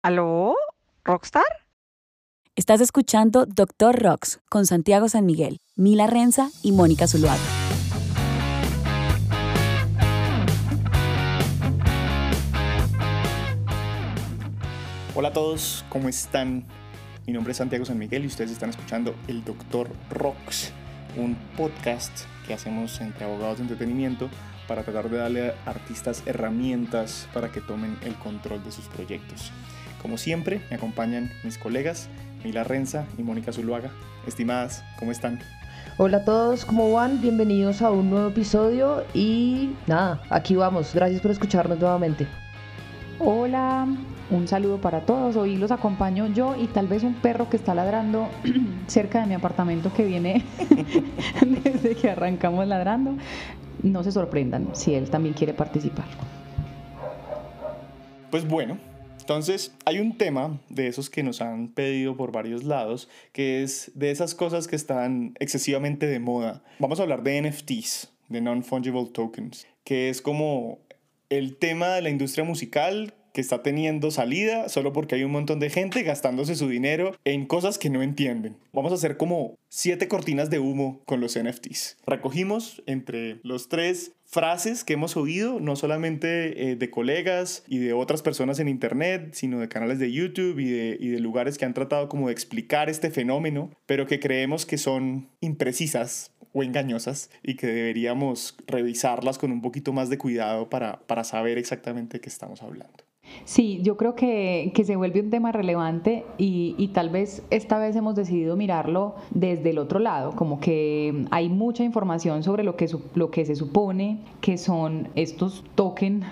¿Aló? ¿Rockstar? Estás escuchando Doctor Rocks con Santiago San Miguel, Mila Renza y Mónica Zuluaga. Hola a todos, ¿cómo están? Mi nombre es Santiago San Miguel y ustedes están escuchando El Doctor Rocks, un podcast que hacemos entre abogados de entretenimiento para tratar de darle a artistas herramientas para que tomen el control de sus proyectos. Como siempre, me acompañan mis colegas Mila Renza y Mónica Zuluaga. Estimadas, ¿cómo están? Hola a todos, ¿cómo van? Bienvenidos a un nuevo episodio y nada, aquí vamos. Gracias por escucharnos nuevamente. Hola, un saludo para todos. Hoy los acompaño yo y tal vez un perro que está ladrando cerca de mi apartamento que viene desde que arrancamos ladrando. No se sorprendan si él también quiere participar. Pues bueno, entonces, hay un tema de esos que nos han pedido por varios lados, que es de esas cosas que están excesivamente de moda. Vamos a hablar de NFTs, de Non-Fungible Tokens, que es como el tema de la industria musical que está teniendo salida solo porque hay un montón de gente gastándose su dinero en cosas que no entienden. Vamos a hacer como siete cortinas de humo con los NFTs. Recogimos entre los tres frases que hemos oído, no solamente eh, de colegas y de otras personas en Internet, sino de canales de YouTube y de, y de lugares que han tratado como de explicar este fenómeno, pero que creemos que son imprecisas o engañosas y que deberíamos revisarlas con un poquito más de cuidado para, para saber exactamente de qué estamos hablando. Sí, yo creo que, que, se vuelve un tema relevante y, y, tal vez esta vez hemos decidido mirarlo desde el otro lado, como que hay mucha información sobre lo que, lo que se supone que son estos tokens.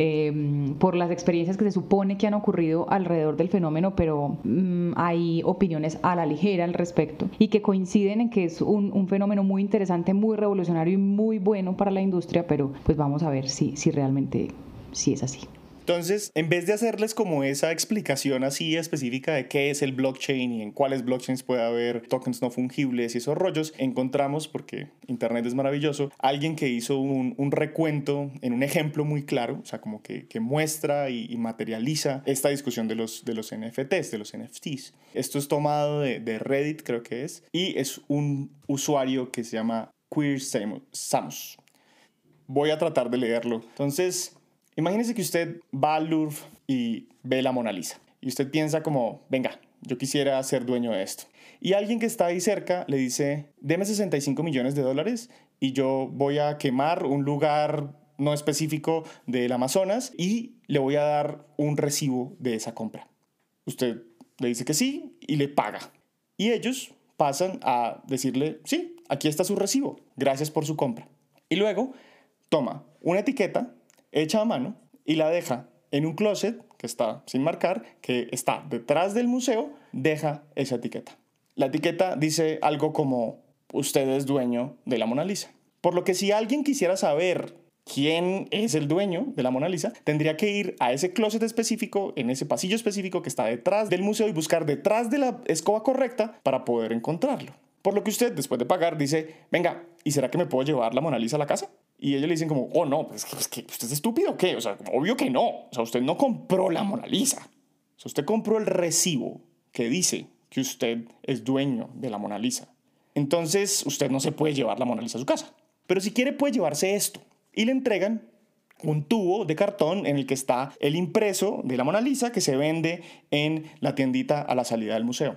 Eh, por las experiencias que se supone que han ocurrido alrededor del fenómeno, pero mmm, hay opiniones a la ligera al respecto y que coinciden en que es un, un, fenómeno muy interesante, muy revolucionario y muy bueno para la industria, pero pues vamos a ver si, si realmente si es así. Entonces, en vez de hacerles como esa explicación así específica de qué es el blockchain y en cuáles blockchains puede haber tokens no fungibles y esos rollos, encontramos, porque Internet es maravilloso, alguien que hizo un, recuento en un ejemplo muy claro, o sea, como que, muestra y, materializa esta discusión de los, de NFTs, de los NFTs. Esto es tomado de, de Reddit, creo que es, y es un usuario que se llama Queer Samus. Voy a tratar de leerlo. Entonces, Imagínese que usted va al Louvre y ve la Mona Lisa y usted piensa como, venga, yo quisiera ser dueño de esto. Y alguien que está ahí cerca le dice, deme 65 millones de dólares y yo voy a quemar un lugar no específico del Amazonas y le voy a dar un recibo de esa compra. Usted le dice que sí y le paga. Y ellos pasan a decirle, sí, aquí está su recibo, gracias por su compra. Y luego toma una etiqueta hecha a mano y la deja en un closet que está sin marcar, que está detrás del museo, deja esa etiqueta. La etiqueta dice algo como usted es dueño de la Mona Lisa. Por lo que si alguien quisiera saber quién es el dueño de la Mona Lisa, tendría que ir a ese closet específico, en ese pasillo específico que está detrás del museo y buscar detrás de la escoba correcta para poder encontrarlo. Por lo que usted, después de pagar, dice, venga, ¿y será que me puedo llevar la Mona Lisa a la casa? Y ellos le dicen como, oh no, pues, pues que usted es estúpido o qué? O sea, obvio que no. O sea, usted no compró la Mona Lisa. O sea, usted compró el recibo que dice que usted es dueño de la Mona Lisa. Entonces, usted no se puede llevar la Mona Lisa a su casa. Pero si quiere, puede llevarse esto. Y le entregan un tubo de cartón en el que está el impreso de la Mona Lisa que se vende en la tiendita a la salida del museo.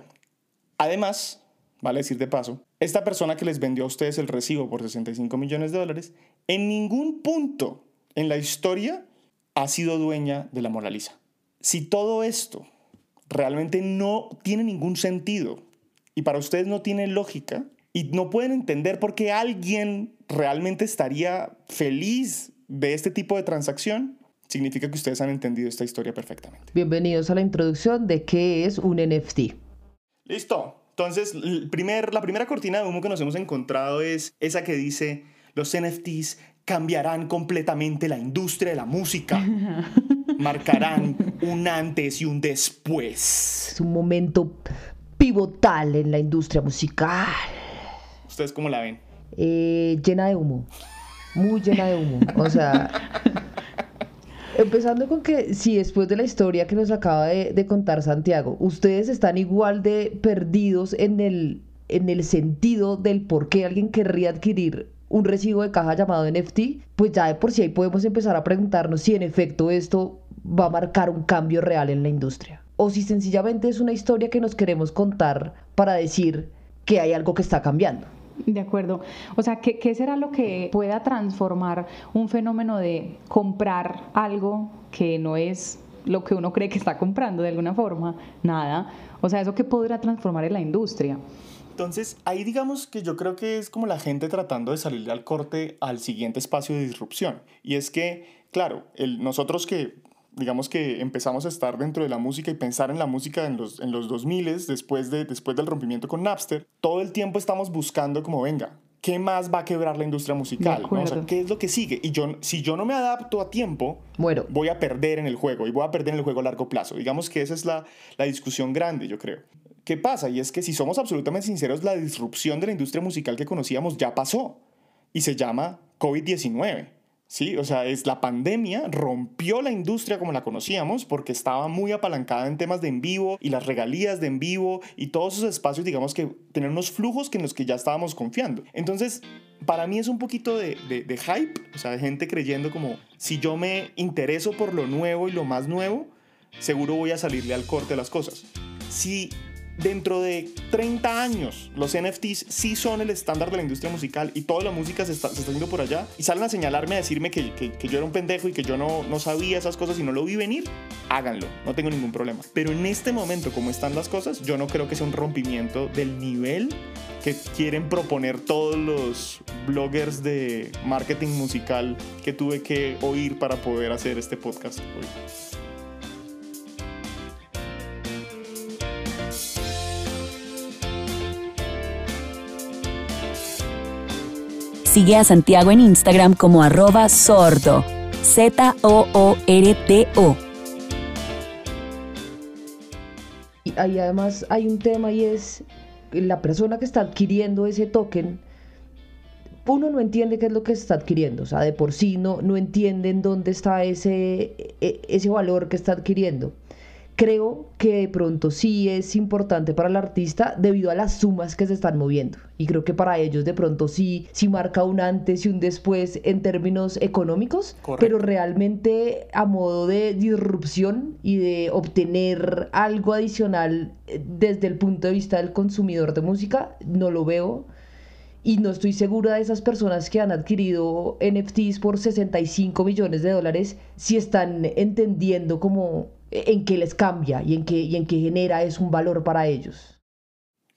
Además, vale decir de paso, esta persona que les vendió a ustedes el recibo por 65 millones de dólares, en ningún punto en la historia ha sido dueña de la Mona Lisa. Si todo esto realmente no tiene ningún sentido y para ustedes no tiene lógica y no pueden entender por qué alguien realmente estaría feliz de este tipo de transacción, significa que ustedes han entendido esta historia perfectamente. Bienvenidos a la introducción de qué es un NFT. Listo. Entonces, el primer, la primera cortina de humo que nos hemos encontrado es esa que dice, los NFTs cambiarán completamente la industria de la música, marcarán un antes y un después. Es un momento pivotal en la industria musical. ¿Ustedes cómo la ven? Eh, llena de humo, muy llena de humo. O sea, empezando con que si después de la historia que nos acaba de, contar Santiago, ustedes están igual de perdidos en el, en el sentido del por qué alguien querría adquirir un recibo de caja llamado NFT, pues ya de por sí ahí podemos empezar a preguntarnos si en efecto esto va a marcar un cambio real en la industria. O si sencillamente es una historia que nos queremos contar para decir que hay algo que está cambiando. De acuerdo. O sea, ¿qué, ¿qué, será lo que pueda transformar un fenómeno de comprar algo que no es lo que uno cree que está comprando de alguna forma? Nada. O sea, ¿eso qué podrá transformar en la industria? Entonces, ahí digamos que yo creo que es como la gente tratando de salirle al corte al siguiente espacio de disrupción. Y es que, claro, el, nosotros que digamos que empezamos a estar dentro de la música y pensar en la música en los, en los 2000 después, de, después del rompimiento con Napster, todo el tiempo estamos buscando como, venga, ¿qué más va a quebrar la industria musical? ¿no? O sea, ¿qué es lo que sigue? Y yo, si yo no me adapto a tiempo, bueno. voy a perder en el juego y voy a perder en el juego a largo plazo. Digamos que esa es la, la discusión grande, yo creo. ¿Qué pasa? Y es que si somos absolutamente sinceros, la disrupción de la industria musical que conocíamos ya pasó y se llama COVID-19. Sí, o sea, es la pandemia rompió la industria como la conocíamos porque estaba muy apalancada en temas de en vivo y las regalías de en vivo y todos esos espacios, digamos que tener unos flujos que en los que ya estábamos confiando. Entonces, para mí es un poquito de, de, hype, o sea, de gente creyendo como si yo me intereso por lo nuevo y lo más nuevo, seguro voy a salirle al corte las cosas. Si dentro de 30 años los NFTs sí son el estándar de la industria musical y toda la música se está, se está yendo por allá y salen a señalarme, a decirme que, que, yo era un pendejo y que yo no, no sabía esas cosas y no lo vi venir, háganlo, no tengo ningún problema. Pero en este momento, como están las cosas, yo no creo que sea un rompimiento del nivel que quieren proponer todos los bloggers de marketing musical que tuve que oír para poder hacer este podcast hoy. Sigue a Santiago en Instagram como arroba sordo. Z-O-O-R-D-O. Y ahí además hay un tema y es la persona que está adquiriendo ese token. Uno no entiende qué es lo que está adquiriendo, o sea, de por sí no, no entienden dónde está ese, ese valor que está adquiriendo creo que de pronto sí es importante para el artista debido a las sumas que se están moviendo. Y creo que para ellos de pronto sí, sí marca un antes y un después en términos económicos, Correcto. pero realmente a modo de disrupción y de obtener algo adicional desde el punto de vista del consumidor de música, no lo veo. Y no estoy segura de esas personas que han adquirido NFTs por 65 millones de dólares si están entendiendo como en qué les cambia y en qué, y en qué genera es un valor para ellos.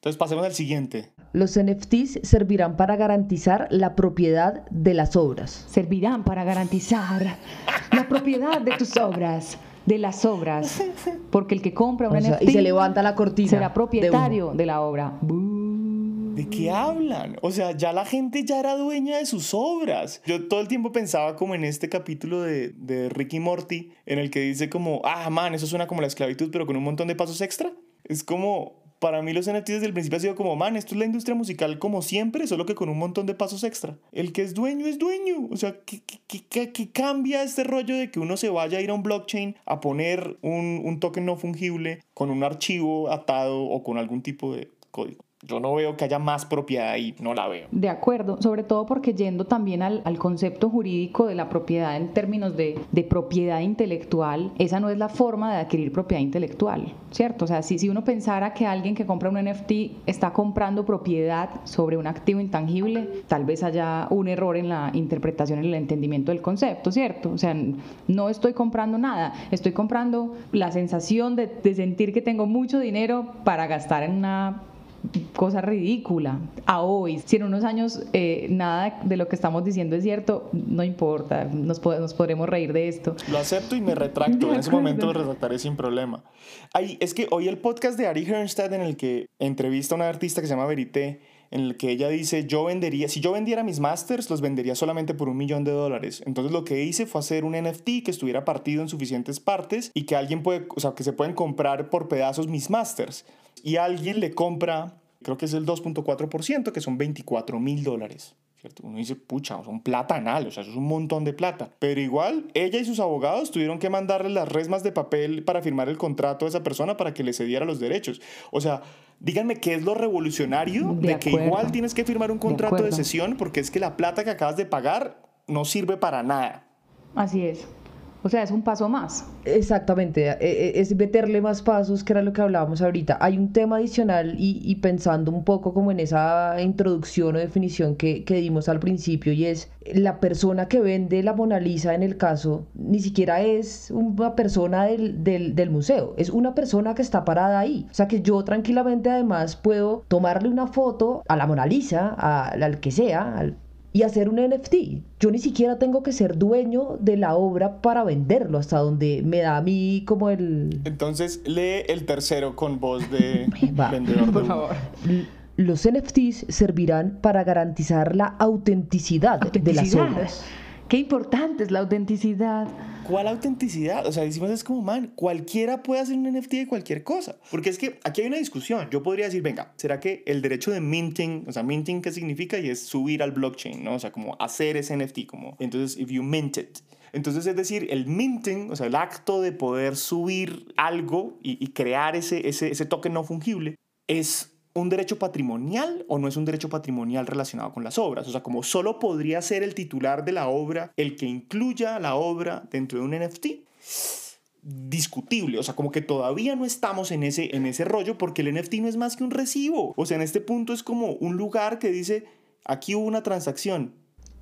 Entonces pasemos al siguiente. Los NFTs servirán para garantizar la propiedad de las obras. Servirán para garantizar la propiedad de tus obras de las obras, porque el que compra un o sea, NFT y se levanta la cortina será propietario de, de la obra. ¿De qué hablan? O sea, ya la gente ya era dueña de sus obras. Yo todo el tiempo pensaba como en este capítulo de, de Ricky Morty, en el que dice como, ah, man, eso suena como la esclavitud, pero con un montón de pasos extra. Es como, para mí los NFTs desde el principio ha sido como, man, esto es la industria musical como siempre, solo que con un montón de pasos extra. El que es dueño es dueño. O sea, ¿qué, qué, cambia este rollo de que uno se vaya a ir a un blockchain a poner un, un token no fungible con un archivo atado o con algún tipo de código? Yo no veo que haya más propiedad ahí, no la veo. De acuerdo, sobre todo porque yendo también al, al concepto jurídico de la propiedad en términos de, de, propiedad intelectual, esa no es la forma de adquirir propiedad intelectual, ¿cierto? O sea, si, si uno pensara que alguien que compra un NFT está comprando propiedad sobre un activo intangible, tal vez haya un error en la interpretación, en el entendimiento del concepto, ¿cierto? O sea, no estoy comprando nada, estoy comprando la sensación de, de sentir que tengo mucho dinero para gastar en una cosa ridícula a hoy. Si en unos años eh, nada de lo que estamos diciendo es cierto, no importa, nos, pod nos podremos reír de esto. Lo acepto y me retracto, en ese momento me retractaré sin problema. Ay, es que hoy el podcast de Ari Hernstad en el que entrevista a una artista que se llama Verité, en el que ella dice, yo vendería, si yo vendiera mis masters, los vendería solamente por un millón de dólares. Entonces lo que hice fue hacer un NFT que estuviera partido en suficientes partes y que alguien puede, o sea, que se pueden comprar por pedazos mis masters. Y alguien le compra, creo que es el 2.4%, que son 24 mil dólares. Uno dice, pucha, son platanal, o sea, eso es un montón de plata. Pero igual, ella y sus abogados tuvieron que mandarle las resmas de papel para firmar el contrato a esa persona para que le cediera los derechos. O sea, díganme qué es lo revolucionario de, que igual tienes que firmar un contrato de, de sesión porque es que la plata que acabas de pagar no sirve para nada. Así es. O sea, es un paso más. Exactamente, e, e, es meterle más pasos, que era lo que hablábamos ahorita. Hay un tema adicional y, pensando un poco como en esa introducción o definición que, que, dimos al principio y es la persona que vende la Mona Lisa en el caso ni siquiera es una persona del, del, museo, es una persona que está parada ahí. O sea que yo tranquilamente además puedo tomarle una foto a la Mona Lisa, al que sea, al y hacer un NFT. Yo ni siquiera tengo que ser dueño de la obra para venderlo, hasta donde me da a mí como el... Entonces lee el tercero con voz de vendedor. Por favor. Los NFTs servirán para garantizar la autenticidad, de las obras. Qué importante es la autenticidad. ¿Cuál autenticidad? O sea, decimos es como, man, cualquiera puede hacer un NFT de cualquier cosa. Porque es que aquí hay una discusión. Yo podría decir, venga, ¿será que el derecho de minting, o sea, minting qué significa? Y es subir al blockchain, ¿no? O sea, como hacer ese NFT, como, entonces, if you mint it. Entonces, es decir, el minting, o sea, el acto de poder subir algo y, y crear ese, ese, ese token no fungible, es un derecho patrimonial o no es un derecho patrimonial relacionado con las obras. O sea, como solo podría ser el titular de la obra el que incluya la obra dentro de un NFT discutible, o sea, como que todavía no estamos en ese, en ese rollo porque el NFT no es más que un recibo, o sea, en este punto es como un lugar que dice, aquí hubo una transacción,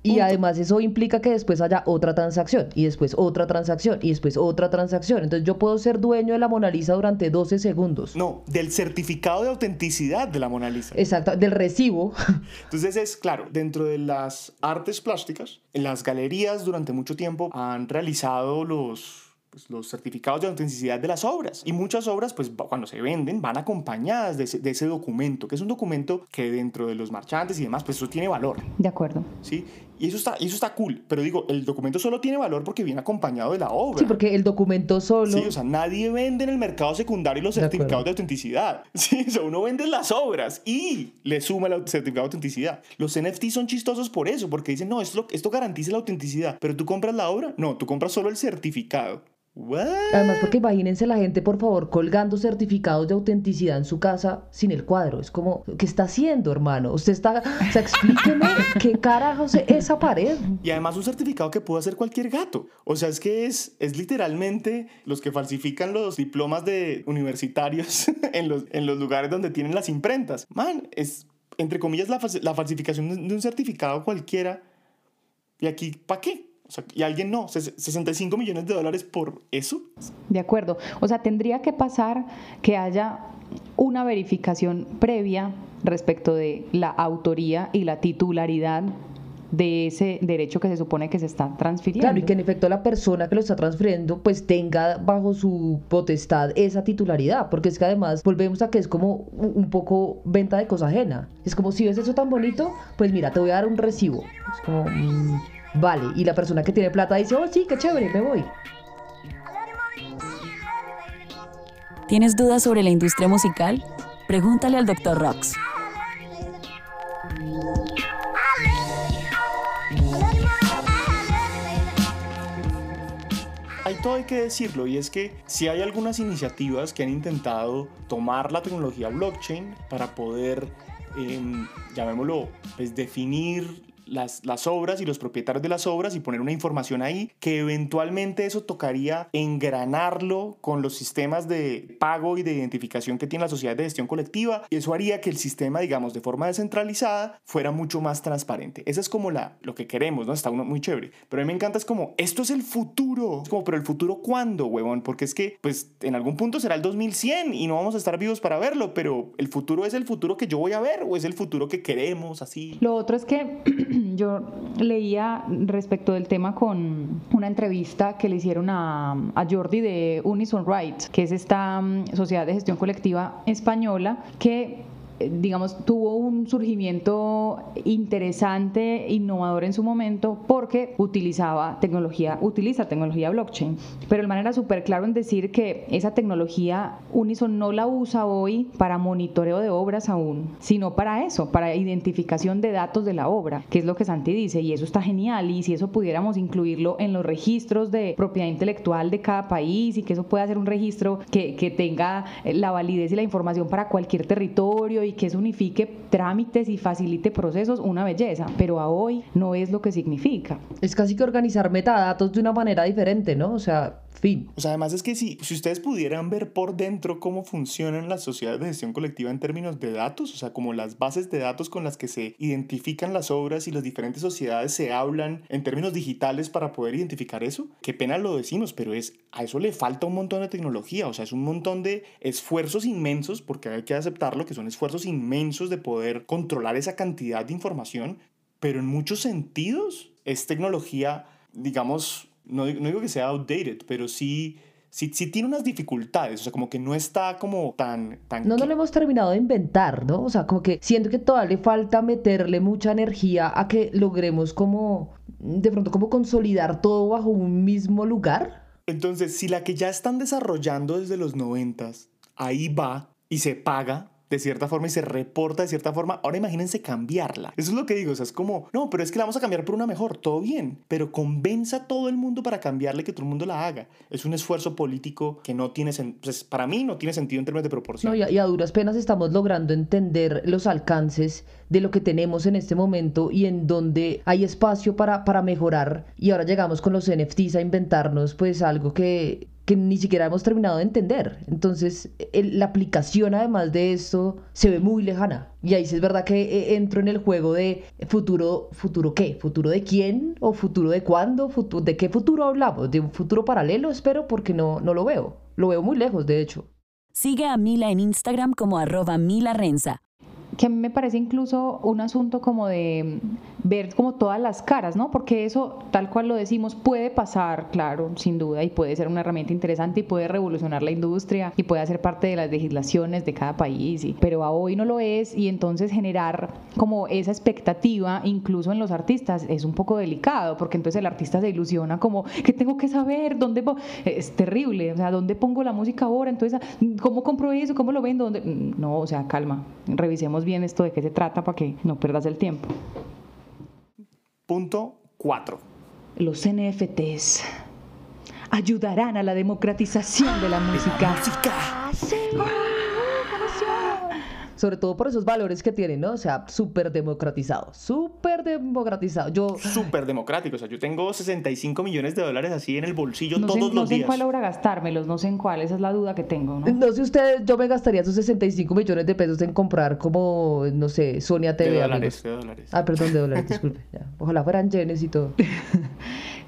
y además eso implica que después haya otra transacción y después otra transacción y después otra transacción. Entonces yo puedo ser dueño de la Mona Lisa durante 12 segundos. No, del certificado de autenticidad de la Mona Lisa. Exacto, del recibo. Entonces es claro, dentro de las artes plásticas, las galerías durante mucho tiempo han realizado los pues, los certificados de autenticidad de las obras. Y muchas obras, pues cuando se venden, van acompañadas de ese, documento, que es un documento que dentro de los marchantes y demás, pues eso tiene valor. De acuerdo. Sí, y eso está, eso está cool. Pero digo, el documento solo tiene valor porque viene acompañado de la obra. Sí, porque el documento solo. Sí, o sea, nadie vende en el mercado secundario los certificados de autenticidad. Sí, o sea, uno vende las obras y le suma el certificado de autenticidad. Los NFT son chistosos por eso, porque dicen, no, esto, esto garantiza la autenticidad. Pero tú compras la obra, no, tú compras solo el certificado. Además, porque imagínense la gente, por favor, colgando certificados de autenticidad en su casa sin el cuadro. Es como, ¿qué está haciendo, hermano? Usted está, o sea, explíqueme qué carajos es esa pared. Y además un certificado que puede hacer cualquier gato. O sea, es que es, es literalmente los que falsifican los diplomas de universitarios en los, en los lugares donde tienen las imprentas. Man, es, entre comillas, la, la falsificación de un certificado cualquiera. ¿Y aquí, para qué? Y alguien no, 65 millones de dólares por eso. De acuerdo. O sea, tendría que pasar que haya una verificación previa respecto de la autoría y la titularidad de ese derecho que se supone que se está transfiriendo. Claro, y que en efecto la persona que lo está transfiriendo pues tenga bajo su potestad esa titularidad, porque es que además volvemos a que es como un poco venta de cosa ajena. Es como si ves eso tan bonito, pues mira, te voy a dar un recibo. Es como... Mm, vale. Y la persona que tiene plata dice, oh, sí, qué chévere, me voy. ¿Tienes dudas sobre la industria musical? Pregúntale al Dr. Rox. Hay todo hay que decirlo y es que si hay algunas iniciativas que han intentado tomar la tecnología blockchain para poder, em, llamémoslo, pues definir las, las obras y los propietarios de las obras y poner una información ahí que eventualmente eso tocaría engranarlo con los sistemas de pago y de identificación que tiene la sociedad de gestión colectiva y eso haría que el sistema, digamos, de forma descentralizada fuera mucho más transparente. Eso es como la, lo que queremos, ¿no? Está uno muy chévere. Pero a mí me encanta, es como, esto es el futuro. Es como, pero el futuro cuándo, huevón? Porque es que, pues, en algún punto será el 2100 y no vamos a estar vivos para verlo, pero el futuro es el futuro que yo voy a ver o es el futuro que queremos, así. Lo otro es que yo leía respecto del tema con una entrevista que le hicieron a, Jordi de Unison Rights, que es esta mm, sociedad de gestión colectiva española que digamos, tuvo un surgimiento interesante, innovador en su momento, porque utilizaba tecnología, utiliza tecnología blockchain. Pero el man era súper claro en decir que esa tecnología Unison no la usa hoy para monitoreo de obras aún, sino para eso, para identificación de datos de la obra, que es lo que Santi dice, y eso está genial, y si eso pudiéramos incluirlo en los registros de propiedad intelectual de cada país, y que eso pueda ser un registro que, que tenga la validez y la información para cualquier territorio, y que eso unifique trámites y facilite procesos, una belleza, pero a hoy no es lo que significa. Es casi que organizar metadatos de una manera diferente, ¿no? O sea, fin. O sea, además es que si, si ustedes pudieran ver por dentro cómo funcionan las sociedades de gestión colectiva en términos de datos, o sea, como las bases de datos con las que se identifican las obras y las diferentes sociedades se hablan en términos digitales para poder identificar eso, qué pena lo decimos, pero es a eso le falta un montón de tecnología, o sea, es un montón de esfuerzos inmensos, porque hay que aceptarlo, que son esfuerzos inmensos de poder controlar esa cantidad de información, pero en muchos sentidos es tecnología, digamos, no, no digo que sea outdated, pero sí, sí, sí tiene unas dificultades, o sea, como que no está como tan... tan No, no lo hemos terminado de inventar, ¿no? O sea, como que siento que todavía le falta meterle mucha energía a que logremos como, de pronto, como consolidar todo bajo un mismo lugar. Entonces, si la que ya están desarrollando desde los noventas, ahí va y se paga, de cierta forma y se reporta de cierta forma. Ahora imagínense cambiarla. Eso es lo que digo, es como, no, pero es que la vamos a cambiar por una mejor, todo bien, pero convenza a todo el mundo para cambiarle que todo el mundo la haga. Es un esfuerzo político que no tiene sentido, pues, para mí no tiene sentido en términos de proporción. No, y a, a duras penas estamos logrando entender los alcances de lo que tenemos en este momento y en donde hay espacio para, para mejorar. Y ahora llegamos con los NFTs a inventarnos pues algo que, que ni siquiera hemos terminado de entender. Entonces, el- la aplicación además de esto se ve muy lejana. Y ahí sí es verdad que eh, entro en el juego de futuro, ¿futuro qué? ¿Futuro de quién? ¿O futuro de cuándo? Futu- ¿De qué futuro hablamos? ¿De un futuro paralelo? Espero porque no, no lo veo. Lo veo muy lejos, de hecho. Sigue a Mila en Instagram como arroba Mila Renza. que a mí me parece incluso un asunto como de ver como todas las caras, ¿no? Porque eso, tal cual lo decimos, puede pasar, claro, sin duda, y puede ser una herramienta interesante y puede revolucionar la industria y puede hacer parte de las legislaciones de cada país, pero a hoy no lo es y entonces generar como esa expectativa incluso en los artistas es un poco delicado, porque entonces el artista se ilusiona como que tengo que saber dónde po-". es terrible, o sea, dónde pongo la música ahora, entonces cómo compro eso, cómo lo vendo, ¿Dónde? no, o sea, calma, revisemos bien esto de qué se trata para que no pierdas el tiempo. Punto 4. Los NFTs ayudarán a la democratización de la música. Sobre todo por esos valores que tienen, ¿no? O sea, súper democratizado. Súper democratizado. Yo, Súper democrático. O sea, yo tengo 65 millones de dólares así en el bolsillo No sé, todos no los sé en días. cuál obra gastármelos, no sé en cuál, esa es la duda que tengo, ¿no? no sé ustedes, yo me gastaría esos 65 millones de pesos en comprar como, no sé, Sonia TV. de amigos. dólares, de dólares. Ah, perdón, de dólares, disculpe. ya. Ojalá fueran yenes y todo.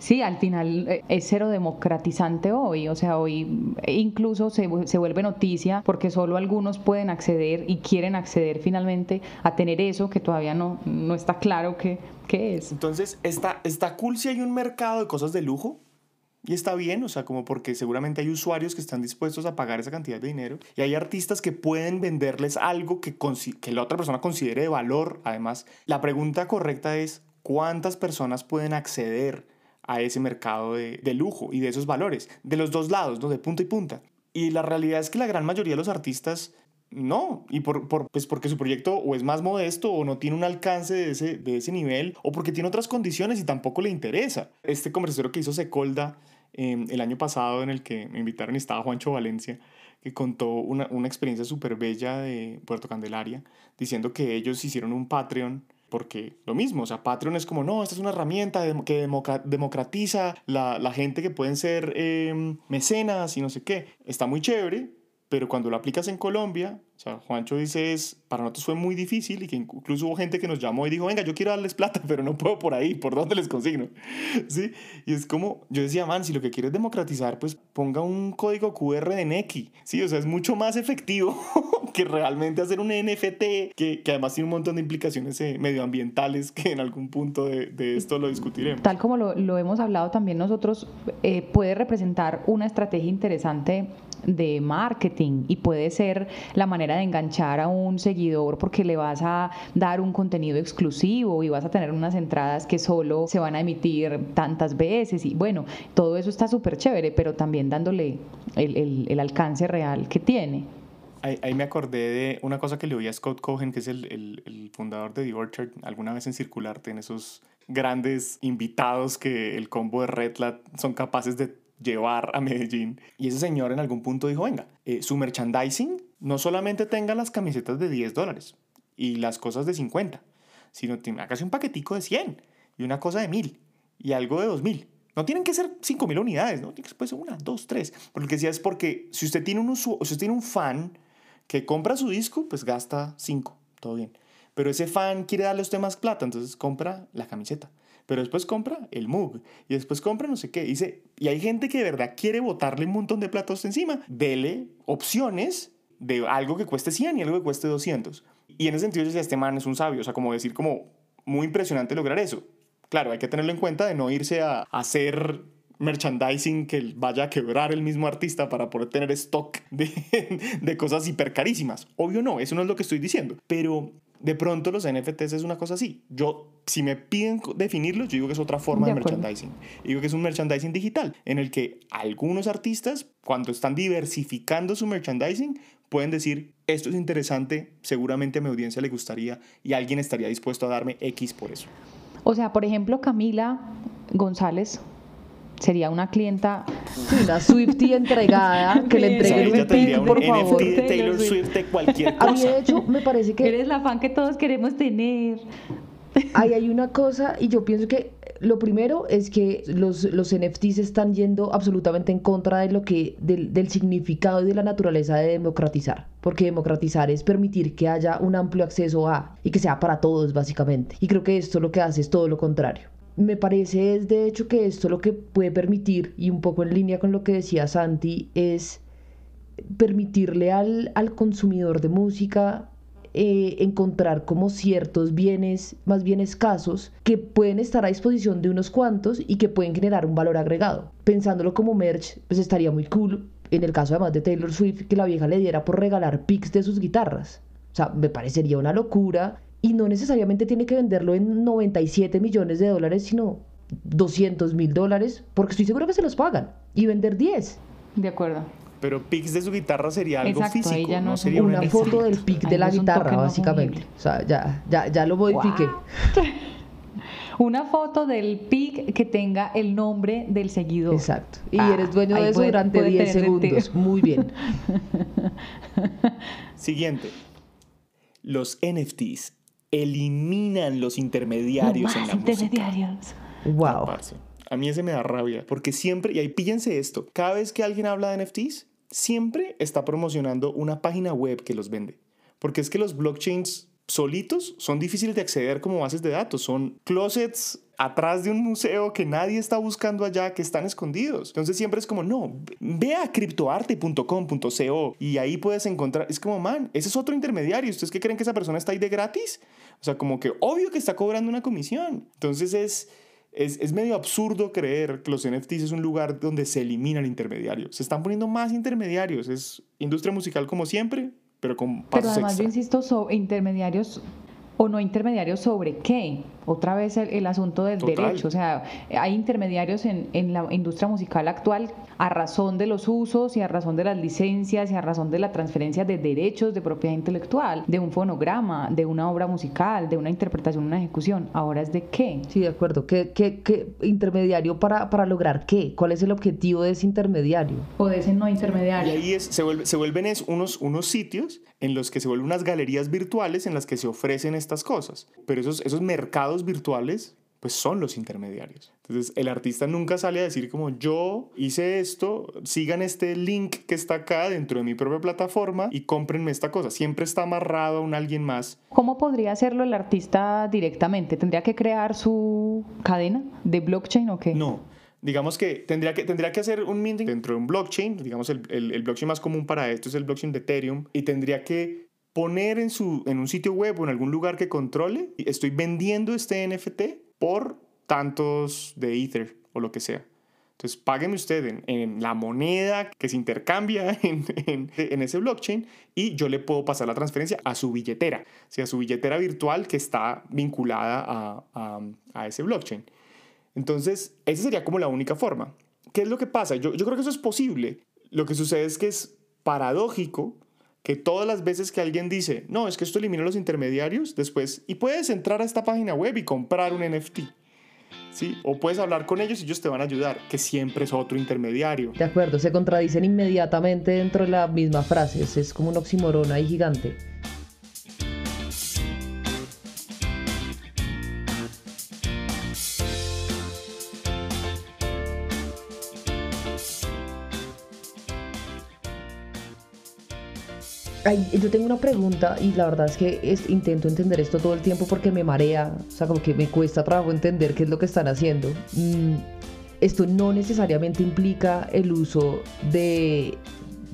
Sí, al final eh, es cero democratizante hoy, o sea, hoy incluso se, se vuelve noticia porque solo algunos pueden acceder y quieren acceder finalmente a tener eso que todavía no, no está claro qué qué es. Entonces, está, está cool si hay un mercado de cosas de lujo. Y está bien, o sea, como porque seguramente hay usuarios que están dispuestos a pagar esa cantidad de dinero. Y hay artistas que pueden venderles algo que, que la otra persona considere de valor. Además, la pregunta correcta es, ¿cuántas personas pueden acceder a ese mercado de, de lujo y de esos valores? De los dos lados, ¿no? De punta y punta. Y la realidad es que la gran mayoría de los artistas no, y por, por- pues porque su proyecto o es más modesto o no tiene un alcance de ese, de ese nivel o porque tiene otras condiciones y tampoco le interesa. Este conversatorio que hizo Secolda eh, el año pasado en el que me invitaron y estaba Juancho Valencia, que contó una, una experiencia súper bella de Puerto Candelaria, diciendo que ellos hicieron un Patreon porque lo mismo, o sea, Patreon es como, no, esta es una herramienta que democratiza la, la gente que pueden ser eh, mecenas y no sé qué. Está muy chévere, pero cuando lo aplicas en Colombia, o sea, Juancho dice, es, para nosotros fue muy difícil y que incluso hubo gente que nos llamó y dijo, venga, yo quiero darles plata, pero no puedo por ahí, ¿por dónde les consigno? ¿Sí? Y es como, yo decía, man, si lo que quieres democratizar, pues ponga un código QR de Neki, ¿sí? O sea, es mucho más efectivo que realmente hacer un NFT, que, que además tiene un montón de implicaciones eh, medioambientales que en algún punto de, de esto lo discutiremos. Tal como lo, lo hemos hablado también nosotros, eh, puede representar una estrategia interesante de marketing y puede ser la manera de enganchar a un seguidor porque le vas a dar un contenido exclusivo y vas a tener unas entradas que solo se van a emitir tantas veces y bueno, todo eso está súper chévere, pero también dándole el, el, alcance real que tiene. Ahí, me acordé de una cosa que le oí a Scott Cohen, que es el, el, fundador de The Orchard, alguna vez en Circularte, en esos grandes invitados que el combo de Redlat son capaces de llevar a Medellín. Y ese señor en algún punto dijo, venga, eh, su merchandising no solamente tenga las camisetas de 10 dólares y las cosas de 50, sino tiene casi un paquetico de 100 y una cosa de 1000 y algo de 2000. No tienen que ser 5000 unidades, ¿no? Tiene que ser una, dos, tres. Porque que decía es porque si usted tiene un, si usted tiene un fan que compra su disco, pues gasta 5, todo bien. Pero ese fan quiere darle a usted más plata, entonces compra la camiseta pero después compra el mug y después compra no sé qué. Dice, y hay gente que de verdad quiere botarle un montón de platos encima. Dele opciones de algo que cueste 100 y algo que cueste 200. Y en ese sentido, yo decía, este man es un sabio, o sea, como decir, como muy impresionante lograr eso. Claro, hay que tenerlo en cuenta de no irse a hacer merchandising que vaya a quebrar el mismo artista para poder tener stock de, de cosas hiper carísimas. Obvio no, eso no es lo que estoy diciendo. Pero de pronto los NFTs es una cosa así. Yo, si me piden definirlos, yo digo que es otra forma de, merchandising. Digo que es un merchandising digital, en el que algunos artistas, cuando están diversificando su merchandising, pueden decir, esto es interesante, seguramente a mi audiencia le gustaría y alguien estaría dispuesto a darme X por eso. O sea, por ejemplo, Camila González sería una clienta. Una Swiftie entregada, que le entreguen un pin, por favor. NFT de Taylor Swift de cualquier cosa. A mí, de hecho, me parece que. Eres la fan que todos queremos tener. Ahí hay una cosa, y yo pienso que lo primero es que los, los NFTs están yendo absolutamente en contra de lo que, del, del significado y de la naturaleza de democratizar. Porque democratizar es permitir que haya un amplio acceso a y que sea para todos, básicamente. Y creo que esto lo que hace es todo lo contrario me parece es de hecho que esto lo que puede permitir, y un poco en línea con lo que decía Santi, es permitirle al, consumidor de música eh, encontrar como ciertos bienes más bien escasos que pueden estar a disposición de unos cuantos y que pueden generar un valor agregado. Pensándolo como merch, pues estaría muy cool, en el caso además de Taylor Swift, que la vieja le diera por regalar pics de sus guitarras. O sea, me parecería una locura y no necesariamente tiene que venderlo en 97 millones de dólares, sino 200 mil dólares, porque estoy seguro que se los pagan, y vender 10. De acuerdo. Pero pics de su guitarra sería algo físico, no, sería una foto del pic de la guitarra, básicamente. O sea, ya, ya, ya lo modifiqué. Una foto del pic que tenga el nombre del seguidor. Exacto. Y ah, eres dueño de eso durante 10 segundos. Muy bien. Siguiente. Los NFTs eliminan los intermediarios en la intermediarios. Wow. A mí ese me da rabia, porque siempre, y ahí píllense esto, cada vez que alguien habla de NFTs, siempre está promocionando una página web que los vende. Porque es que los blockchains solitos son difíciles de acceder como bases de datos, son closets atrás de un museo que nadie está buscando allá, que están escondidos. Entonces siempre es como, no, ve a criptoarte.com.co y ahí puedes encontrar, es como, man, ese es otro intermediario, ¿ustedes qué creen que esa persona está ahí de gratis? O sea, como que obvio que está cobrando una comisión. Entonces es... Es, es, medio absurdo creer que los NFTs es un lugar donde se elimina el intermediario. Se están poniendo más intermediarios. Es industria musical como siempre, pero con pasos Pero además yo insisto, sobre intermediarios o no intermediarios sobre qué. Otra vez el, asunto del derecho. O sea, hay intermediarios en, en, la industria musical actual a razón de los usos y a razón de las licencias y a razón de la transferencia de derechos de propiedad intelectual, de un fonograma, de una obra musical, de una interpretación, una ejecución. Ahora es de qué. Sí, de acuerdo. ¿Qué, qué, qué intermediario para, para lograr qué? ¿Cuál es el objetivo de ese intermediario? O de ese no intermediario. Y ahí es, se, vuelve, se vuelven es unos, unos sitios en los que se vuelven unas galerías virtuales en las que se ofrecen estas cosas. Pero esos, esos mercados virtuales pues son los intermediarios. Entonces el artista nunca sale a decir como yo hice esto, sigan este link que está acá dentro de mi propia plataforma y cómprenme esta cosa. Siempre está amarrado a un alguien más. ¿Cómo podría hacerlo el artista directamente? ¿Tendría que crear su cadena de blockchain o qué? No. Digamos que tendría que, tendría que hacer un minting dentro de un blockchain. Digamos, el, el, el blockchain más común para esto es el blockchain de Ethereum. Y tendría que poner en, su, en un sitio web o en algún lugar que controle, estoy vendiendo este NFT por tantos de Ether o lo que sea. Entonces, págueme usted en, la moneda que se intercambia en, en, ese blockchain y yo le puedo pasar la transferencia a su billetera, o sea, a su billetera virtual que está vinculada a, a, a ese blockchain. Entonces, esa sería como la única forma. ¿Qué es lo que pasa? Yo, yo creo que eso es posible. Lo que sucede es que es paradójico que todas las veces que alguien dice, no, es que esto elimina los intermediarios, después, y puedes entrar a esta página web y comprar un NFT. ¿Sí? O puedes hablar con ellos y ellos te van a ayudar, que siempre es otro intermediario. De acuerdo, se contradicen inmediatamente dentro de la misma frase, es como un oxímoron ahí gigante. Yo tengo una pregunta y la verdad es que es, intento entender esto todo el tiempo porque me marea, o sea, como que me cuesta trabajo entender qué es lo que están haciendo. Mm, esto no necesariamente implica el uso de,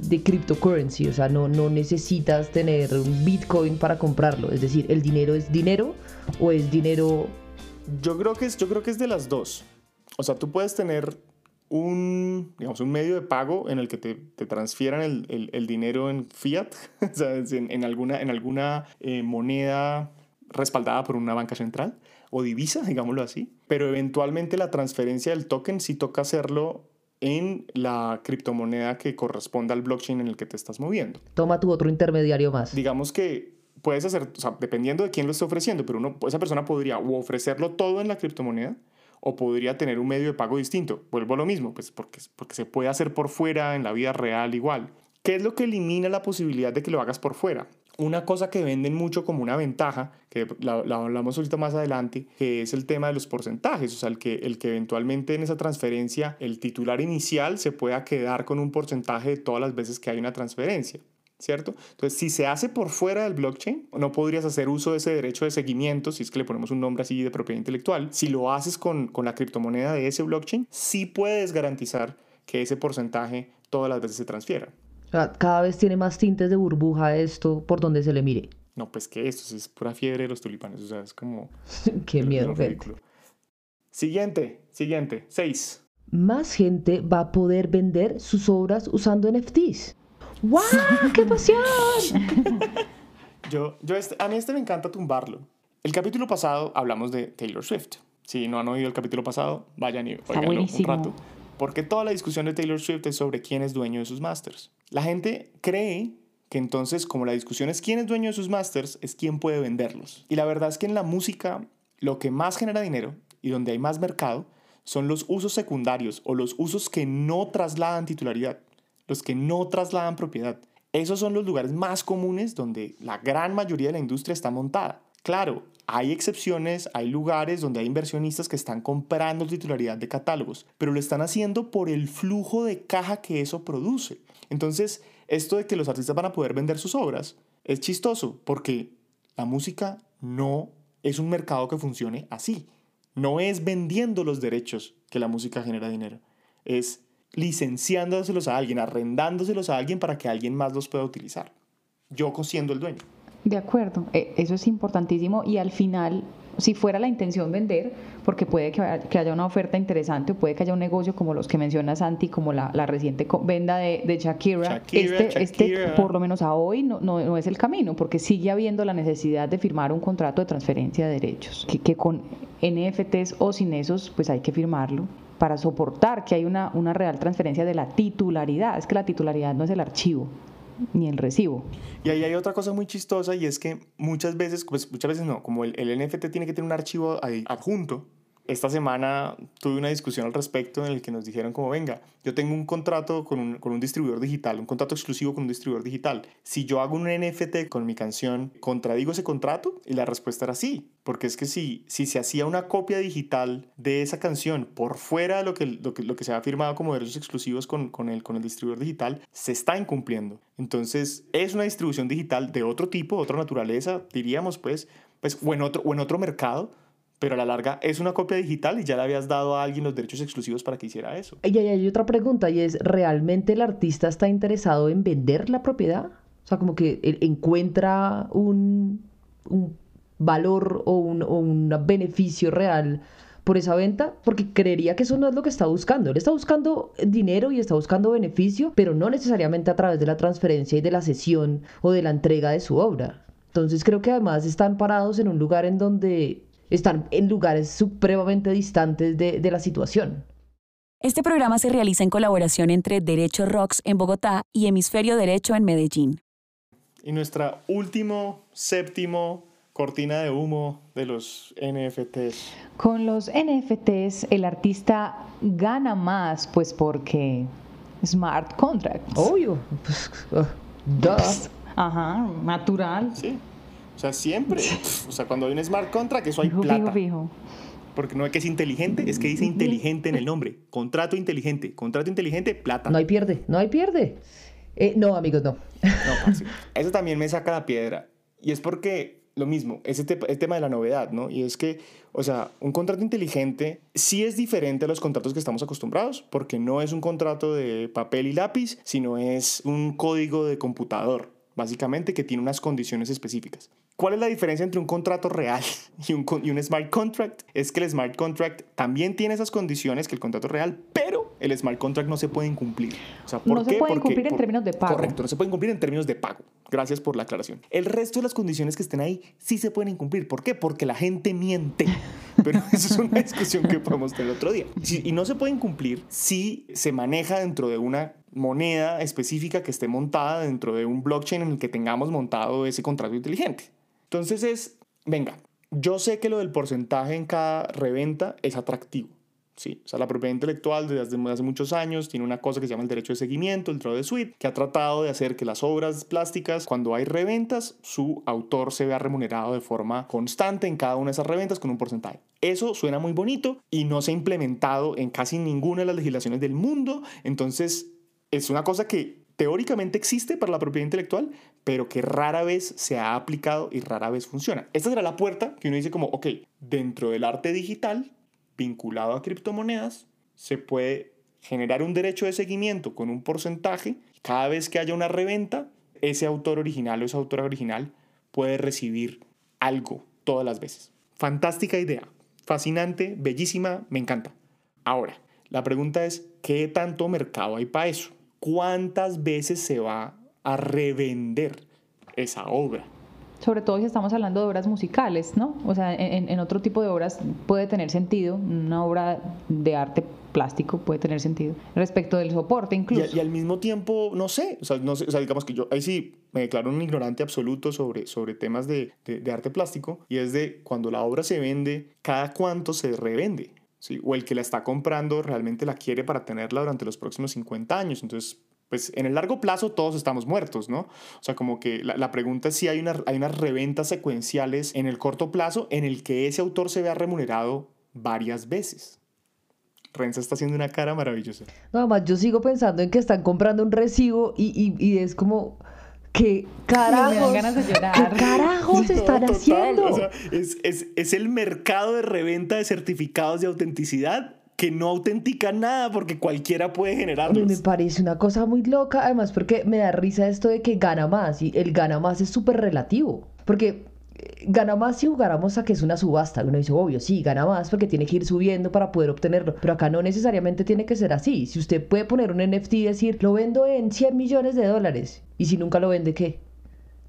de cryptocurrency, o sea, no, no necesitas tener un Bitcoin para comprarlo, es decir, ¿el dinero es dinero o es dinero...? Yo creo que es, yo creo que es de las dos. O sea, tú puedes tener un, digamos, un medio de pago en el que te, te transfieran el, el, dinero en fiat, sea, en, alguna, en alguna eh, moneda respaldada por una banca central o divisa, digámoslo así, pero eventualmente la transferencia del token sí toca hacerlo en la criptomoneda que corresponda al blockchain en el que te estás moviendo. Toma tu otro intermediario más. Digamos que puedes hacer, o sea, dependiendo de quién lo esté ofreciendo, pero uno, esa persona podría o ofrecerlo todo en la criptomoneda o podría tener un medio de pago distinto. Vuelvo a lo mismo, pues porque, porque se puede hacer por fuera en la vida real igual. ¿Qué es lo que elimina la posibilidad de que lo hagas por fuera? Una cosa que venden mucho como una ventaja, que la, hablamos ahorita más adelante, que es el tema de los porcentajes, o sea, el que, el que eventualmente en esa transferencia el titular inicial se pueda quedar con un porcentaje de todas las veces que hay una transferencia. ¿Cierto? Entonces, si se hace por fuera del blockchain, no podrías hacer uso de ese derecho de seguimiento, si es que le ponemos un nombre así de propiedad intelectual. Si lo haces con, con la criptomoneda de ese blockchain, sí puedes garantizar que ese porcentaje todas las veces se transfiera. cada vez tiene más tintes de burbuja esto por donde se le mire. No, pues que esto es pura fiebre de los tulipanes, o sea, es como... Qué miedo, Siguiente, siguiente, seis. Más gente va a poder vender sus obras usando NFTs. ¡Wow! ¡Qué pasión! yo, yo este, a mí este me encanta tumbarlo. El capítulo pasado hablamos de Taylor Swift. Si no han oído el capítulo pasado, vayan y oiganlo un rato. Porque toda la discusión de Taylor Swift es sobre quién es dueño de sus masters. La gente cree que entonces, como la discusión es quién es dueño de sus masters, es quién puede venderlos. Y la verdad es que en la música, lo que más genera dinero y donde hay más mercado son los usos secundarios o los usos que no trasladan titularidad los que no trasladan propiedad. Esos son los lugares más comunes donde la gran mayoría de la industria está montada. Claro, hay excepciones, hay lugares donde hay inversionistas que están comprando titularidad de catálogos, pero lo están haciendo por el flujo de caja que eso produce. Entonces, esto de que los artistas van a poder vender sus obras es chistoso porque la música no es un mercado que funcione así. No es vendiendo los derechos que la música genera dinero. Es licenciándoselos a alguien, arrendándoselos a alguien para que alguien más los pueda utilizar. Yo siendo el dueño. De acuerdo, e, eso es importantísimo y al final, si fuera la intención vender, porque puede que haya una oferta interesante o puede que haya un negocio como los que menciona Santi, como la, reciente venda de, Shakira, este, este, por lo menos a hoy no, no, es el camino, porque sigue habiendo la necesidad de firmar un contrato de transferencia de derechos, que, que con NFTs o sin esos, pues hay que firmarlo para soportar que hay una, una real transferencia de la titularidad. Es que la titularidad no es el archivo ni el recibo. Y ahí hay otra cosa muy chistosa y es que muchas veces, pues muchas veces no, como el, el NFT tiene que tener un archivo adjunto, esta semana tuve una discusión al respecto en el que nos dijeron como, venga, yo tengo un contrato con un, con un, distribuidor digital, un contrato exclusivo con un distribuidor digital. Si yo hago un NFT con mi canción, ¿contradigo ese contrato? Y la respuesta era sí, porque es que si, si se hacía una copia digital de esa canción por fuera de lo que, lo que, lo que se ha firmado como derechos exclusivos con, con, el, con el distribuidor digital, se está incumpliendo. Entonces, es una distribución digital de otro tipo, de otra naturaleza, diríamos pues, pues o, en otro, o en otro mercado pero a la larga es una copia digital y ya le habías dado a alguien los derechos exclusivos para que hiciera eso. Y hay otra pregunta y es, ¿realmente el artista está interesado en vender la propiedad? O sea, como que encuentra un, valor o un, o un beneficio real por esa venta porque creería que eso no es lo que está buscando. Él está buscando dinero y está buscando beneficio, pero no necesariamente a través de la transferencia y de la cesión o de la entrega de su obra. Entonces creo que además están parados en un lugar en donde están en lugares supremamente distantes de, de la situación. Este programa se realiza en colaboración entre Derecho Rocks en Bogotá y Hemisferio Derecho en Medellín. Y nuestra último, séptimo cortina de humo de los NFTs. Con los NFTs el artista gana más, pues porque smart contracts. Obvio. Pues, uh, duh. Ajá, natural. Sí. O sea, siempre. o sea, cuando hay un smart contract, eso hay Fijo, plata. fijo, fijo. Porque no es que es inteligente, es que dice inteligente en el nombre. Contrato inteligente. Contrato inteligente, plata. No hay pierde, no hay pierde. Eh, no, amigos, no. No, parce. Eso también me saca la piedra. Y es porque lo mismo, ese te- el tema de la novedad, ¿no? Y es que, o sea, un contrato inteligente sí es diferente a los contratos que estamos acostumbrados, porque no es un contrato de papel y lápiz, sino es un código de computador, básicamente, que tiene unas condiciones específicas. ¿Cuál es la diferencia entre un contrato real y un, con- y un smart contract? Es que el smart contract también tiene esas condiciones que el contrato real, pero el smart contract no se puede incumplir. O sea, ¿por No se pueden Porque- cumplir en por- términos de pago. Correcto, no se pueden cumplir en términos de pago. Gracias por la aclaración. El resto de las condiciones que estén ahí sí se pueden cumplir. ¿Por qué? Porque la gente miente. Pero eso es una discusión que podemos tener otro día. Y no se pueden cumplir si se maneja dentro de una moneda específica que esté montada dentro de un blockchain en el que tengamos montado ese contrato inteligente. Entonces es, venga, yo sé que lo del porcentaje en cada reventa es atractivo. Sí, o sea, la propiedad intelectual desde hace, muchos años tiene una cosa que se llama el derecho de seguimiento, el droit de suite, que ha tratado de hacer que las obras plásticas, cuando hay reventas, su autor se vea remunerado de forma constante en cada una de esas reventas con un porcentaje. Eso suena muy bonito y no se ha implementado en casi ninguna de las legislaciones del mundo, entonces es una cosa que teóricamente existe para la propiedad intelectual, pero que rara vez se ha aplicado y rara vez funciona. Esta será la puerta que uno dice como, ok, dentro del arte digital, vinculado a criptomonedas, se puede generar un derecho de seguimiento con un porcentaje. Cada vez que haya una reventa, ese autor original o esa autora original puede recibir algo todas las veces. Fantástica idea, fascinante, bellísima, me encanta. Ahora, la pregunta es, ¿qué tanto mercado hay para eso? ¿Cuántas veces se va a revender esa obra? Sobre todo si estamos hablando de obras musicales, ¿no? O sea, en, en otro tipo de obras puede tener sentido, una obra de arte plástico puede tener sentido, respecto del soporte Y, incluso. y al mismo tiempo, no sé, o sea, no sé, o sea, digamos que yo ahí sí me declaro un ignorante absoluto sobre, sobre temas de, de- de arte plástico y es de cuando la obra se vende, cada cuánto se revende, ¿sí? O el que la está comprando realmente la quiere para tenerla durante los próximos 50 años. Entonces, pues en el largo plazo todos estamos muertos, ¿no? O sea, como que la, la pregunta es si hay, una, hay unas reventas secuenciales en el corto plazo en el que ese autor se vea remunerado varias veces. Renza está haciendo una cara maravillosa. Nada más, yo sigo pensando en que están comprando un recibo y, y- y es como, ¿qué carajos? Me dan ganas de llorar. ¿Qué carajos No, están total, haciendo? o sea, es, es- es el mercado de reventa de certificados de autenticidad que no autentica nada porque cualquiera puede generarlos. me parece una cosa muy loca, además porque me da risa esto de que gana más y el gana más es súper relativo, porque gana más si jugáramos a que es una subasta, uno dice, obvio, sí, gana más porque tiene que ir subiendo para poder obtenerlo, pero acá no necesariamente tiene que ser así, si usted puede poner un NFT y decir, lo vendo en 100 millones de dólares, y si nunca lo vende, ¿qué?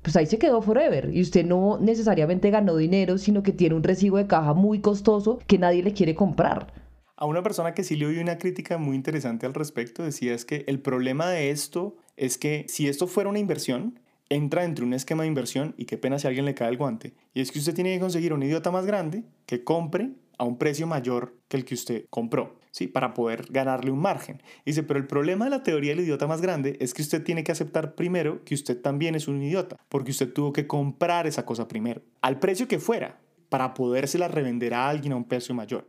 Pues ahí se quedó forever y usted no necesariamente ganó dinero, sino que tiene un recibo de caja muy costoso que nadie le quiere comprar. A una persona que sí le oí una crítica muy interesante al respecto decía es que el problema de esto es que si esto fuera una inversión, entra entre un esquema de inversión y qué pena si a alguien le cae el guante. Y es que usted tiene que conseguir un idiota más grande que compre a un precio mayor que el que usted compró, ¿sí? Para poder ganarle un margen. Dice, pero el problema de la teoría del idiota más grande es que usted tiene que aceptar primero que usted también es un idiota, porque usted tuvo que comprar esa cosa primero, al precio que fuera, para podérsela revender a alguien a un precio mayor.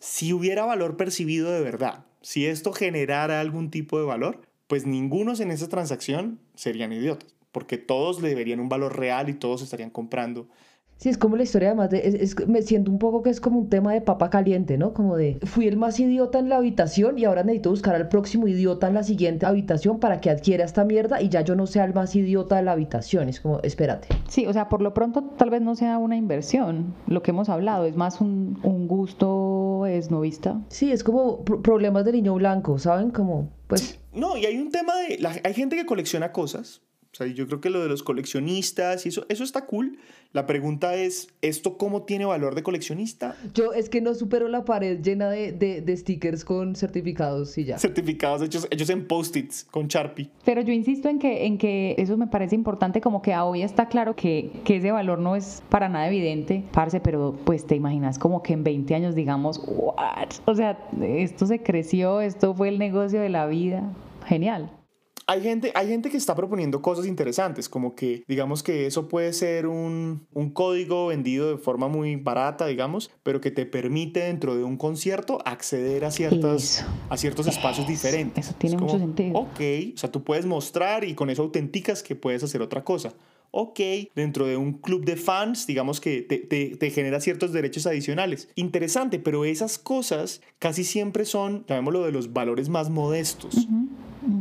Si hubiera valor percibido de verdad, si esto generara algún tipo de valor, pues ningunos en esa transacción serían idiotas, porque todos le deberían un valor real y todos estarían comprando. Sí, es como la historia además de, es, es- me siento un poco que es como un tema de papa caliente, ¿no? Como de, fui el más idiota en la habitación y ahora necesito buscar al próximo idiota en la siguiente habitación para que adquiera esta mierda y ya yo no sea el más idiota de la habitación. Es como, espérate. Sí, o sea, por lo pronto tal vez no sea una inversión, lo que hemos hablado, es más un, un gusto pues no vista. Sí, es como pro- problemas de niño blanco, ¿saben? Como, pues, No, y hay un tema de... la- hay gente que colecciona cosas. O sea, yo creo que lo de los coleccionistas y eso, eso está cool. La pregunta es, ¿esto cómo tiene valor de coleccionista? yo es que no supero la pared llena de, de, de stickers con certificados y ya. Certificados hechos, hechos en post-its con Sharpie. Pero yo insisto en que, en que eso me parece importante, como que a hoy está claro que, que ese valor no es para nada evidente, parce, pero pues te imaginas como que en 20 años digamos, ¿what? O sea, esto se creció, esto fue el negocio de la vida. Genial. Hay gente, hay gente que está proponiendo cosas interesantes, como que digamos que eso puede ser un, un código vendido de forma muy barata, digamos, pero que te permite dentro de un concierto acceder a, ciertas, Eso. a ciertos espacios Eso. diferentes. Eso tiene Es mucho sentido. Ok, o sea, tú puedes mostrar y con eso autenticas que puedes hacer otra cosa. Ok, dentro de un club de fans, digamos que te, te- te genera ciertos derechos adicionales. Interesante, pero esas cosas casi siempre son, llamémoslo, de los valores más modestos.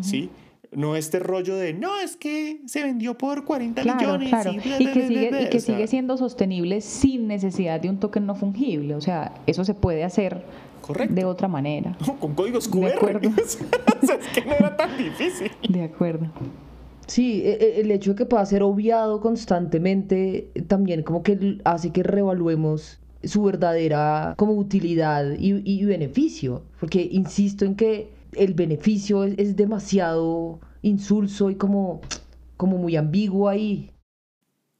¿Sí? No este rollo de, no, es que se vendió por 40 Claro, millones. claro. Y, bla, Y que bla, sigue, bla, y que o sea, sigue siendo sostenible sin necesidad de un token no fungible. O sea, eso se puede hacer Correcto. de otra manera. Con códigos De QR. acuerdo. o sea, es que no era tan difícil. De acuerdo. Sí, e- e- el hecho de que pueda ser obviado constantemente también como que hace que reevaluemos su verdadera como utilidad y, y beneficio, porque insisto en que el beneficio es, es demasiado insulso y como, como muy ambiguo ahí.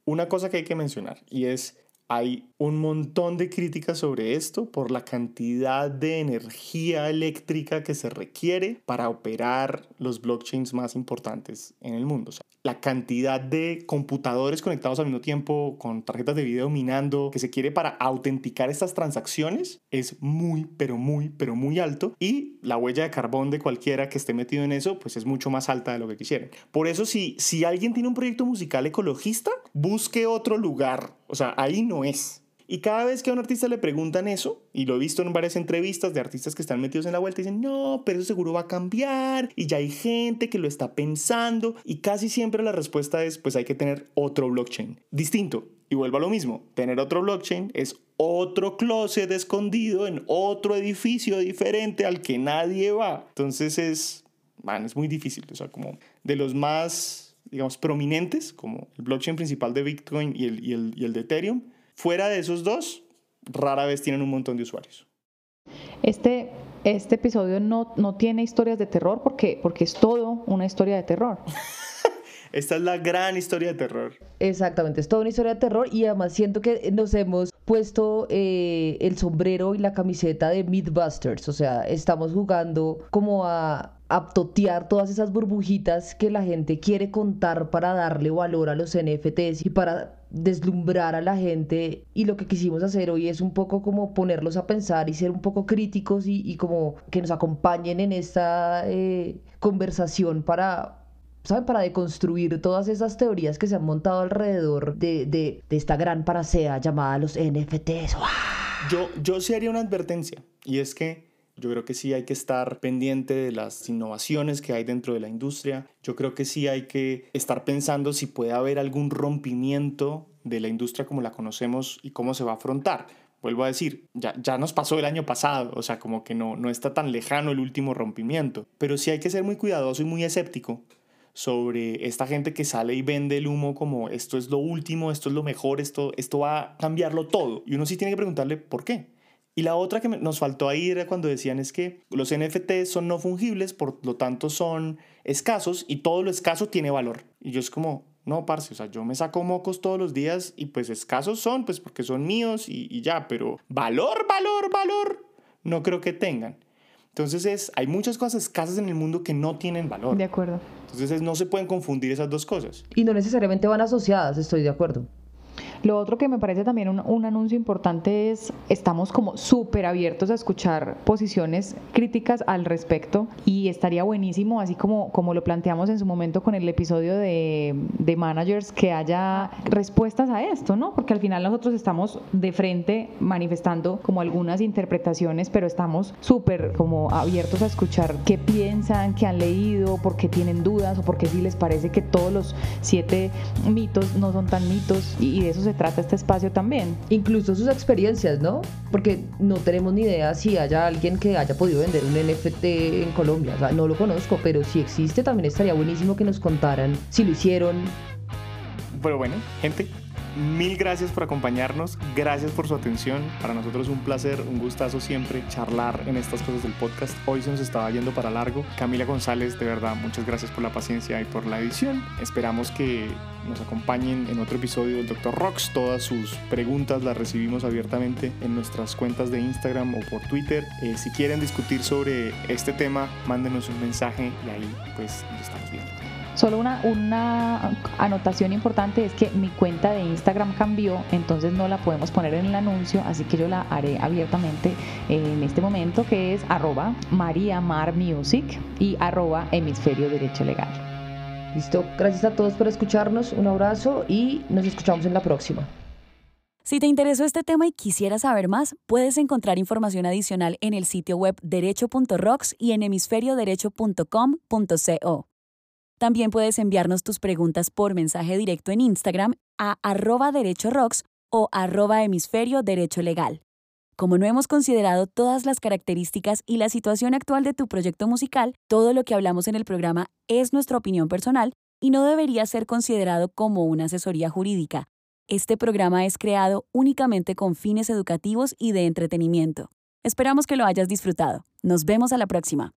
Una cosa que hay que mencionar y es, hay un montón de críticas sobre esto por la cantidad de energía eléctrica que se requiere para operar los blockchains más importantes en el mundo. O sea, la cantidad de computadores conectados al mismo tiempo con tarjetas de video minando que se quiere para autenticar estas transacciones es muy, pero muy, pero muy alto y la huella de carbón de cualquiera que esté metido en eso pues es mucho más alta de lo que quisieran. Por eso si, si alguien tiene un proyecto musical ecologista, busque otro lugar. O sea, ahí no es. Y cada vez que a un artista le preguntan eso, y lo he visto en varias entrevistas de artistas que están metidos en la vuelta, dicen, no, pero eso seguro va a cambiar, y ya hay gente que lo está pensando, y casi siempre la respuesta es, pues hay que tener otro blockchain, distinto. Y vuelvo a lo mismo, tener otro blockchain es otro closet escondido en otro edificio diferente al que nadie va. Entonces es, man, es muy difícil, o sea, como de los más, digamos, prominentes, como el blockchain principal de Bitcoin y el, y el, y el de Ethereum, Fuera de esos dos, rara vez tienen un montón de usuarios. Este, este episodio no, no tiene historias de terror porque, porque es todo una historia de terror. Esta es la gran historia de terror. Exactamente, es toda una historia de terror y además siento que nos hemos puesto eh, el sombrero y la camiseta de Mythbusters, o sea, estamos jugando como a, a totear todas esas burbujitas que la gente quiere contar para darle valor a los NFTs y para deslumbrar a la gente y lo que quisimos hacer hoy es un poco como ponerlos a pensar y ser un poco críticos y, y como que nos acompañen en esta eh, conversación para ¿saben? Para deconstruir todas esas teorías que se han montado alrededor de, de, de esta gran paracea llamada los NFTs. Yo, yo sí haría una advertencia, y es que yo creo que sí hay que estar pendiente de las innovaciones que hay dentro de la industria. Yo creo que sí hay que estar pensando si puede haber algún rompimiento de la industria como la conocemos y cómo se va a afrontar. Vuelvo a decir, ya, ya nos pasó el año pasado, o sea, como que no, no está tan lejano el último rompimiento. Pero sí hay que ser muy cuidadoso y muy escéptico sobre esta gente que sale y vende el humo como esto es lo último, esto es lo mejor, esto, esto va a cambiarlo todo. Y uno sí tiene que preguntarle por qué. Y la otra que nos faltó ahí era cuando decían es que los NFTs son no fungibles, por lo tanto son escasos y todo lo escaso tiene valor. Y yo es como, no, parce, o sea, yo me saco mocos todos los días y pues escasos son, pues porque son míos y, y ya, pero valor, valor, valor, no creo que tengan. Entonces es, hay muchas cosas escasas en el mundo que no tienen valor. De acuerdo. Entonces es, no se pueden confundir esas dos cosas. Y no necesariamente van asociadas, estoy de acuerdo. Lo otro que me parece también un, un anuncio importante es, estamos como súper abiertos a escuchar posiciones críticas al respecto y estaría buenísimo, así como, como lo planteamos en su momento con el episodio de, de managers, que haya respuestas a esto, ¿no? Porque al final nosotros estamos de frente manifestando como algunas interpretaciones, pero estamos súper como abiertos a escuchar qué piensan, qué han leído, por qué tienen dudas o por qué sí les parece que todos los siete mitos no son tan mitos y, de eso se se trata este espacio también. Incluso sus experiencias, ¿no? Porque no tenemos ni idea si haya alguien que haya podido vender un NFT en Colombia. O sea, no lo conozco, pero si existe también estaría buenísimo que nos contaran si lo hicieron. Pero bueno, gente, Mil gracias por acompañarnos, gracias por su atención. Para nosotros es un placer, un gustazo siempre charlar en estas cosas del podcast. Hoy se nos estaba yendo para largo. Camila González, de verdad, muchas gracias por la paciencia y por la edición. Esperamos que nos acompañen en otro episodio del Dr. Rocks. Todas sus preguntas las recibimos abiertamente en nuestras cuentas de Instagram o por Twitter. Eh, si quieren discutir sobre este tema, mándenos un mensaje y ahí pues nos estamos viendo. Solo una, una anotación importante es que mi cuenta de Instagram cambió, entonces no la podemos poner en el anuncio, así que yo la haré abiertamente en este momento, que es arroba mariamarmusic y arroba hemisferio derecho legal. Listo, gracias a todos por escucharnos, un abrazo y nos escuchamos en la próxima. Si te interesó este tema y quisieras saber más, puedes encontrar información adicional en el sitio web derecho.rocks y en hemisferioderecho.com.co. También puedes enviarnos tus preguntas por mensaje directo en Instagram a arroba rocks o arroba hemisferio derecho legal. Como no hemos considerado todas las características y la situación actual de tu proyecto musical, todo lo que hablamos en el programa es nuestra opinión personal y no debería ser considerado como una asesoría jurídica. Este programa es creado únicamente con fines educativos y de entretenimiento. Esperamos que lo hayas disfrutado. Nos vemos a la próxima.